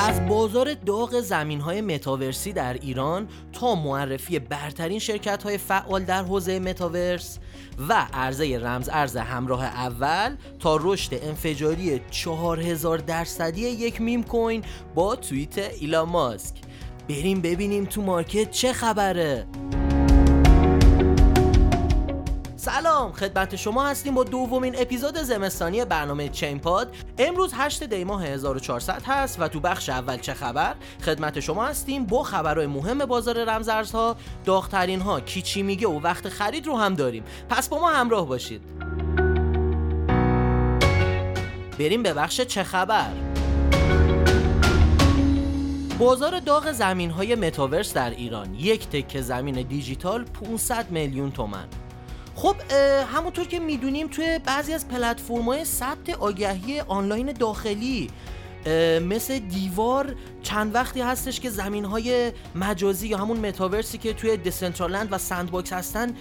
از بازار داغ زمین های متاورسی در ایران تا معرفی برترین شرکت های فعال در حوزه متاورس و عرضه رمز ارز همراه اول تا رشد انفجاری 4000 درصدی یک meme coin با توییت ایلان ماسک. بریم ببینیم تو market چه خبره. سلام خدمت شما هستیم با دومین اپیزود زمستانی برنامه چین پاد امروز 8 دی ماه 1400 هست و تو بخش اول چه خبر؟ خدمت شما هستیم با خبرهای مهم بازار رمزارزها. داغترین ها کی چی میگه و وقت خرید رو هم داریم. پس با ما همراه باشید. بریم به بخش چه خبر. بازار داغ زمین های متاورس در ایران. یک تکه زمین دیجیتال 500 میلیون تومن. خب همونطور که می‌دونیم توی بعضی از پلتفرم‌های ثبت آگهی آنلاین داخلی مثل دیوار چند وقتی هستش که زمین های مجازی یا همون متاورسی که توی Decentraland و Sandbox هستن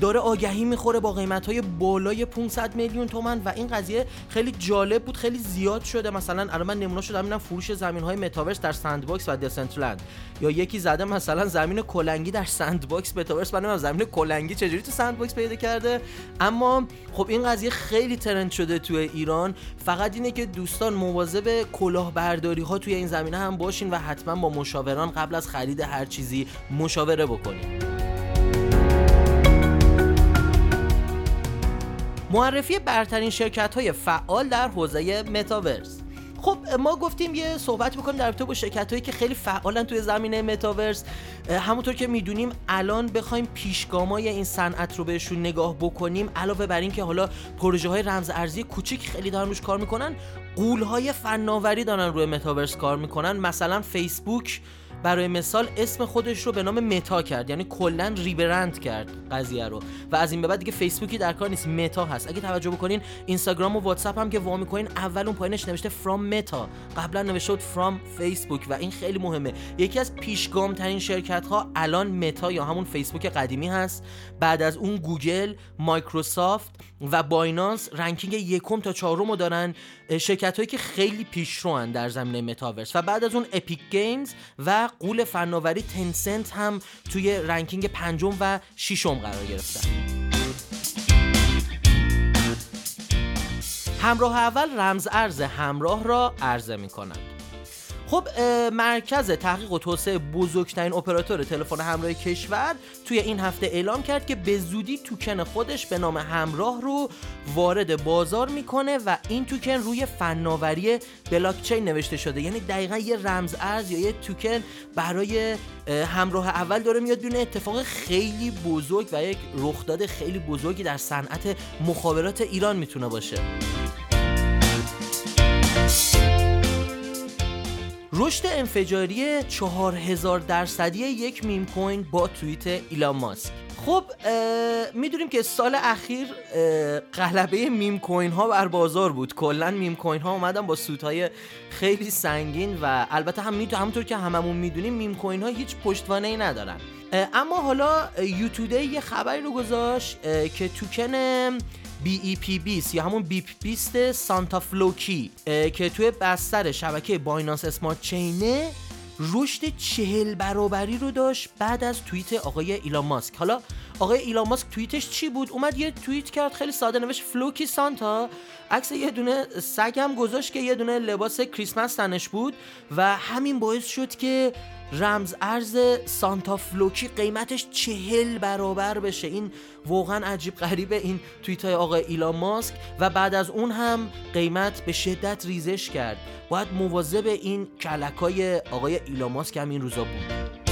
داره آگهی می‌خوره با قیمت های بالای 500 میلیون تومن و این قضیه خیلی جالب بود خیلی زیاد شده. مثلا الان من نمونه شدم اینم فروش زمین های متاورس در Sandbox و Decentraland یا یکی زده مثلا زمین کلنگی در Sandbox متاورس من زمین کلنگی چجوری تو Sandbox پیدا کرده. اما خب این قضیه خیلی trend شده توی ایران. فقط اینه که دوستان مواظب کلاهبرداری ها توی این زمینه هم باشین و حتما با مشاوران قبل از خرید هر چیزی مشاوره بکنین. معرفی برترین شرکت های فعال در حوزه متاورس خب ما گفتیم یه صحبت بکنیم در رابطه با شرکت هایی که خیلی فعالن توی زمینه متاورس همونطور که می‌دونیم الان بخوایم پیشگامای این صنعت رو بهشون نگاه بکنیم علاوه بر این که حالا پروژه های رمز ارزی کوچیک خیلی دارن روش کار می‌کنن غول های فناوری دارن روی متاورس کار می‌کنن. مثلا فیسبوک برای مثال اسم خودش رو به نام متا کرد یعنی کلا rebrand کرد قضیه رو. و از این به بعد دیگه فیسبوکی در کار نیست متا هست. اگه توجه بکنین اینستاگرام و واتساپ هم که وا می‌کنین اول اون پایینش نوشته from Meta قبلا نوشته بود from فیسبوک و این خیلی مهمه. یکی از پیشگام ترین شرکت ها الان متا یا همون فیسبوک قدیمی هست. بعد از اون گوگل مایکروسافت و بایننس ranking یکم تا چهارم رو دارن. شرکت هایی که خیلی پیشروان در زمینه متاورس. و بعد از اون Epic Games و غول فناوری Tencent هم توی ranking پنجم و ششم قرار گرفتن همراه اول رمز ارز همراه را عرضه می کنند خب مرکز تحقیق و توسعه بزرگترین اپراتور تلفن همراه کشور توی این هفته اعلام کرد که به زودی توکن خودش به نام همراه رو وارد بازار می‌کنه و این توکن روی فناوری بلاکچین نوشته شده. یعنی دقیقا یه رمز ارز یا یه توکن برای همراه اول داره میاد بیرون. اتفاق خیلی بزرگ و یک رخداد خیلی بزرگی در صنعت مخابرات ایران می‌تونه باشه. رشد انفجاری 4000 درصدی یک meme coin با توییت ایلان ماسک. خب می‌دونیم که سال اخیر غلبه meme coin ها بر بازار بود. کلا meme coin ها اومدن با hype های خیلی سنگین و البته هم میتو همونطور که هممون می‌دونیم meme coin ها هیچ پشتوانه ای ندارن. اما حالا U.Today یه خبری رو گذاشت که توکن BEP20 یا همون BEP بیست Santa Floki که توی بستر شبکه Binance Smart Chain ه رشد چهل برابری رو داشت بعد از توییت آقای ایلان ماسک. حالا آقای ایلان ماسک توییتش چی بود؟ اومد یه توییت کرد خیلی ساده نوشت Floki Santa عکس یه دونه سگ گذاشت که یه دونه لباس کریسمس تنش بود و همین باعث شد که رمز ارز Santa Floki قیمتش چهل برابر بشه. این واقعا عجیب غریبه. این توییت های آقای ایلان ماسک و بعد از اون هم قیمت به شدت ریزش کرد. باید مواظب این کلکای آقای ایلان ماسک هم این روزا بود.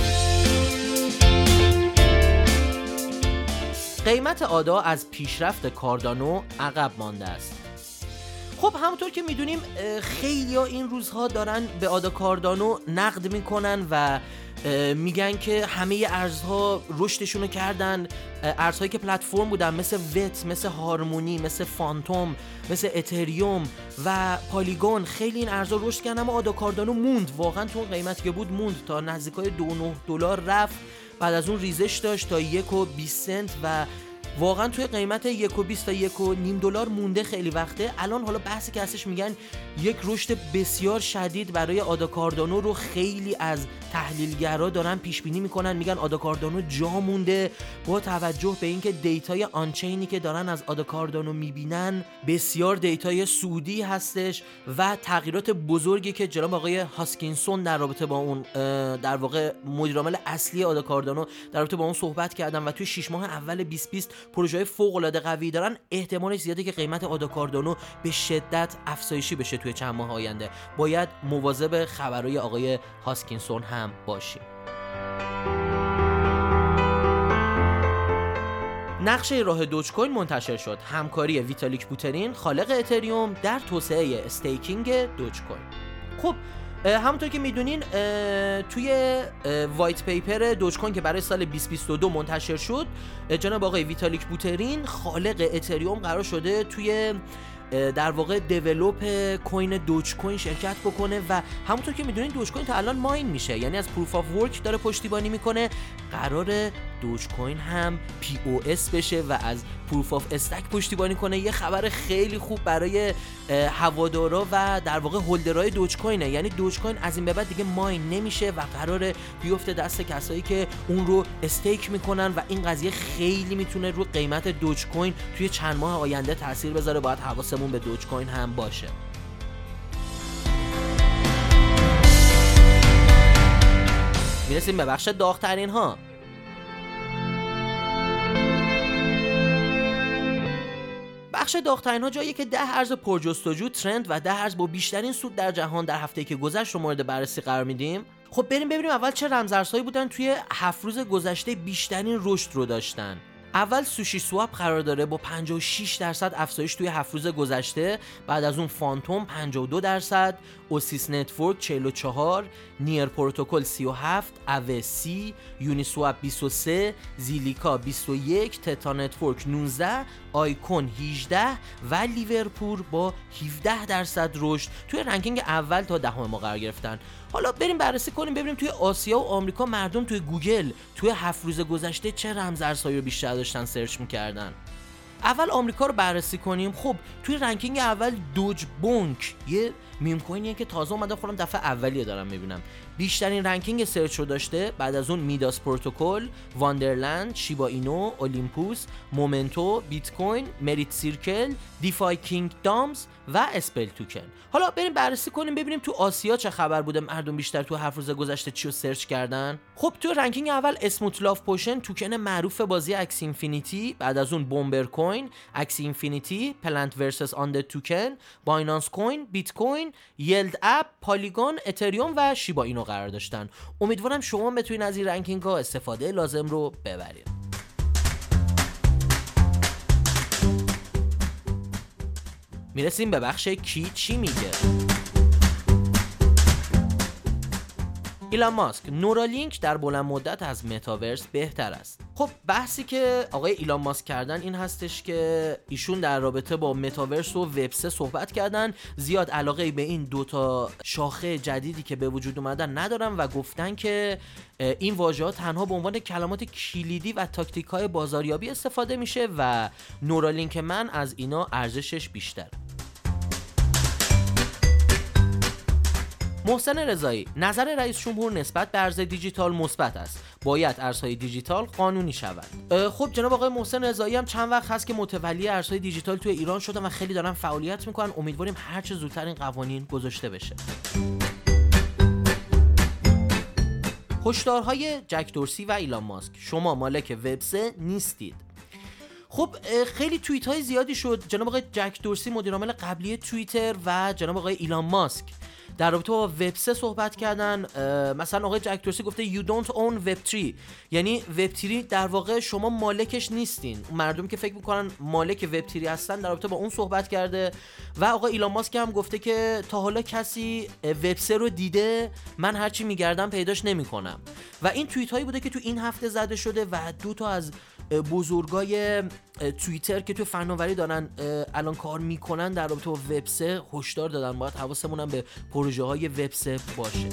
قیمت آدا از پیشرفت کاردانو عقب مانده است. خب همونطور که می‌دونیم خیلی ها این روزها دارن به آدا کاردانو نقد می‌کنن و میگن که همه ارزها رشدشون رو کردن ارزهایی که پلتفرم بودن مثل وت مثل هارمونی مثل فانتوم مثل اتریوم و پالیگون خیلی این ارزها رشد کردن اما آدا کاردانو موند. واقعا تو اون قیمتی که بود موند. تا نزدیکای 2 دلار رفت. بعد از اون ریزش داشت تا یک و 20 سنت و واقعا توی قیمت یک و تا یک و نیم دلار مونده خیلی وقته. الان حالا بحثی که هستش میگن یک رشد بسیار شدید برای آداکاردانو رو خیلی از تحلیلگرا دارن پیش بینی می‌کنن. میگن آداکاردانو جا مونده. با توجه به اینکه data ی on-chain ی که دارن از ADA Cardano می‌بینن بسیار data ی صعودی هستش و تغییرات بزرگی که جناب آقای هاسکینسون در رابطه با اون در واقع مدیرعامل اصلی ADA Cardano در رابطه با اون صحبت کردن و توی 6 ماه اول 2020 پروژه فوق العاده قوی دارن احتمالش زیاده که قیمت ADA Cardano به شدت افزایشی بشه توی چند ماه آینده. باید مواظب خبرهای آقای هاسکینسون هم باشیم. نقشه راه دوج کوین منتشر شد. همکاری ویتالیک بوترین خالق اتریوم در توسعه staking دوج کوین خب همونطور که می‌دونین توی white paper دوج که برای سال 2022 منتشر شد جناب آقای ویتالیک بوترین خالق اتریوم قرار شده توی در واقع develop کوین دوج کوین شرکت بکنه و همونطور که می‌دونین دوج کوین تا الان mine میشه. یعنی از proof of work داره پشتیبانی می‌کنه. قراره دوج کوین هم POS بشه و از proof of stake پشتیبانی کنه. یه خبر خیلی خوب برای هوادارا و در واقع holder های دوج کوینه یعنی دوج کوین از این به بعد دیگه mine نمیشه و قرار بیفته دست کسایی که اون رو stake می‌کنن و این قضیه خیلی می‌تونه رو قیمت دوج کوین توی چند ماه آینده تاثیر بذاره. باید حواسمون به دوج کوین هم باشه. می‌رسیم به بخش داغترین ها بخش داغترین ها جایی که ده ارز پرجستجو ترند و ده ارز با بیشترین سود در جهان در هفته که گذشت رو مورد بررسی قرار میدیم. خب بریم ببینیم اول چه رمزارزهایی بودن توی هفت روز گذشته بیشترین رشد رو داشتن. اول سوشی سواپ قرار داره با 56 درصد افزایش توی هفت روز گذشته بعد از اون فانتوم 52 درصد Oasis Network 44 NEAR Protocol 37 اوه سی Uniswap 23 Zilliqa 21 Theta Network 19 آیکون 18 و Livepeer با 17 درصد رشد توی ranking اول تا دهم ما قرار گرفتن. حالا بریم بررسی کنیم ببینیم توی آسیا و آمریکا مردم توی گوگل توی هفت روز گذشته چه رمزارزهایی رو بیشتر داشتن search می‌کردن. اول آمریکا رو بررسی کنیم. خب توی ranking اول Doge Bonk یه meme coin یه که تازه اومده خودم دفعه اولیه دارم می‌بینم. بیشترین ranking search رو داشته بعد از اون Midas Protocol Wonderland Shiba Inu Olympus مومنتو بیت کوین Merit Circle DeFi Kingdoms و Spell Token. حالا بریم بررسی کنیم ببینیم تو آسیا چه خبر بوده. مردم بیشتر تو هفت روز گذشته چی رو search کردن؟ خب تو ranking اول Smooth Love Potion توکن معروف بازی Axie Infinity بعد از اون Bomber Coin Axie Infinity Plant versus Undead Token بایننس کوین بیت کوین Yield App Polygon اتریوم و Shiba Inu قرار داشتن. امیدوارم شما بتونید از این ranking ها استفاده لازم رو ببرید می‌رسیم به بخش کی چی میگه. ایلان ماسک Neuralink در بلند مدت از متاورس بهتر است. خب بحثی که آقای ایلان ماسک کردن این هستش که ایشون در رابطه با متاورس و وب صحبت کردن. زیاد علاقه به این دوتا شاخه جدیدی که به وجود اومدن ندارن و گفتن که این واژه ها تنها به عنوان کلمات کلیدی و تاکتیک های بازاریابی استفاده میشه و نورالینک من از اینا ارزشش بیشتر محسن رضایی نظر رئیس جمهور نسبت به ارز دیجیتال مثبت است. باید ارزهای دیجیتال قانونی شود. خب جناب آقای محسن رضایی هم چند وقت هست که متولی ارزهای دیجیتال توی ایران شدن و خیلی دارن فعالیت می‌کنن. امیدواریم هرچه زودتر این قوانین گذاشته بشه. هشدارهای جک دورسی و ایلان ماسک. شما مالک وبسه نیستید. خب خیلی توییت های زیادی شد. جناب آقای جک دورسی مدیرعامل قبلی توییتر و جناب آقای ایلان ماسک. در رابطه با وب 3 صحبت کردن مثلا آقای جک دورسی گفته you don't own web 3 یعنی وب 3 در واقع شما مالکش نیستین. مردم که فکر می‌کنن مالک وب 3 هستن در رابطه با اون صحبت کرده. و آقای ایلان ماسک هم گفته که تا حالا کسی وب 3 رو دیده من هرچی میگردم پیداش نمی‌کنم. و این توییت هایی بوده که تو این هفته زده شده و دو تا از بزرگای توییتر که تو فناوری دارن الان کار می‌کنن در رابطه با وب 3 هشدار دادن. باید حواسمون هم به پروژه های وب 3 باشه.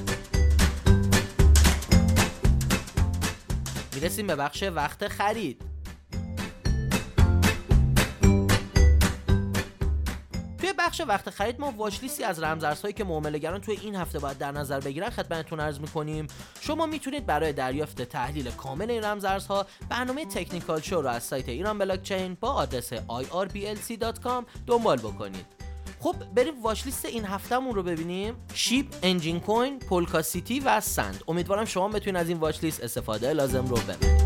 می‌رسیم به بخش وقت خرید. بخش وقت خرید ما واچ لیستی از رمزارزهایی که معاملهگران توی این هفته باید در نظر بگیرن خدمتتون عرض می‌کنیم. شما می‌تونید برای دریافت تحلیل کامل این رمزارزها برنامه تکنیکال شو رو از سایت ایران بلاکچین با آدرس irblc.com دنبال بکنید. خب بریم واچ لیست این هفتهمون رو ببینیم. شیپ انجین کوین پولکا سیتی و سند. امیدوارم شما بتونید از این واچ لیست استفاده لازم رو ببرید.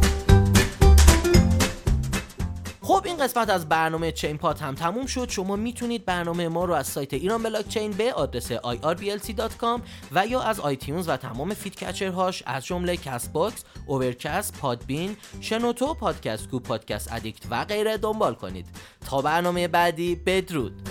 خب این قسمت از برنامه ChainPod هم تموم شد. شما می‌تونید برنامه ما رو از سایت ایران بلاک چین به آدرس irblc.com و یا از iTunes و تمام feed catcher هاش از جمله Castbox، Overcast، Podbean، شنوتو، پادکست کو، Podcast Addict و غیره دنبال کنید. تا برنامه بعدی بدرود!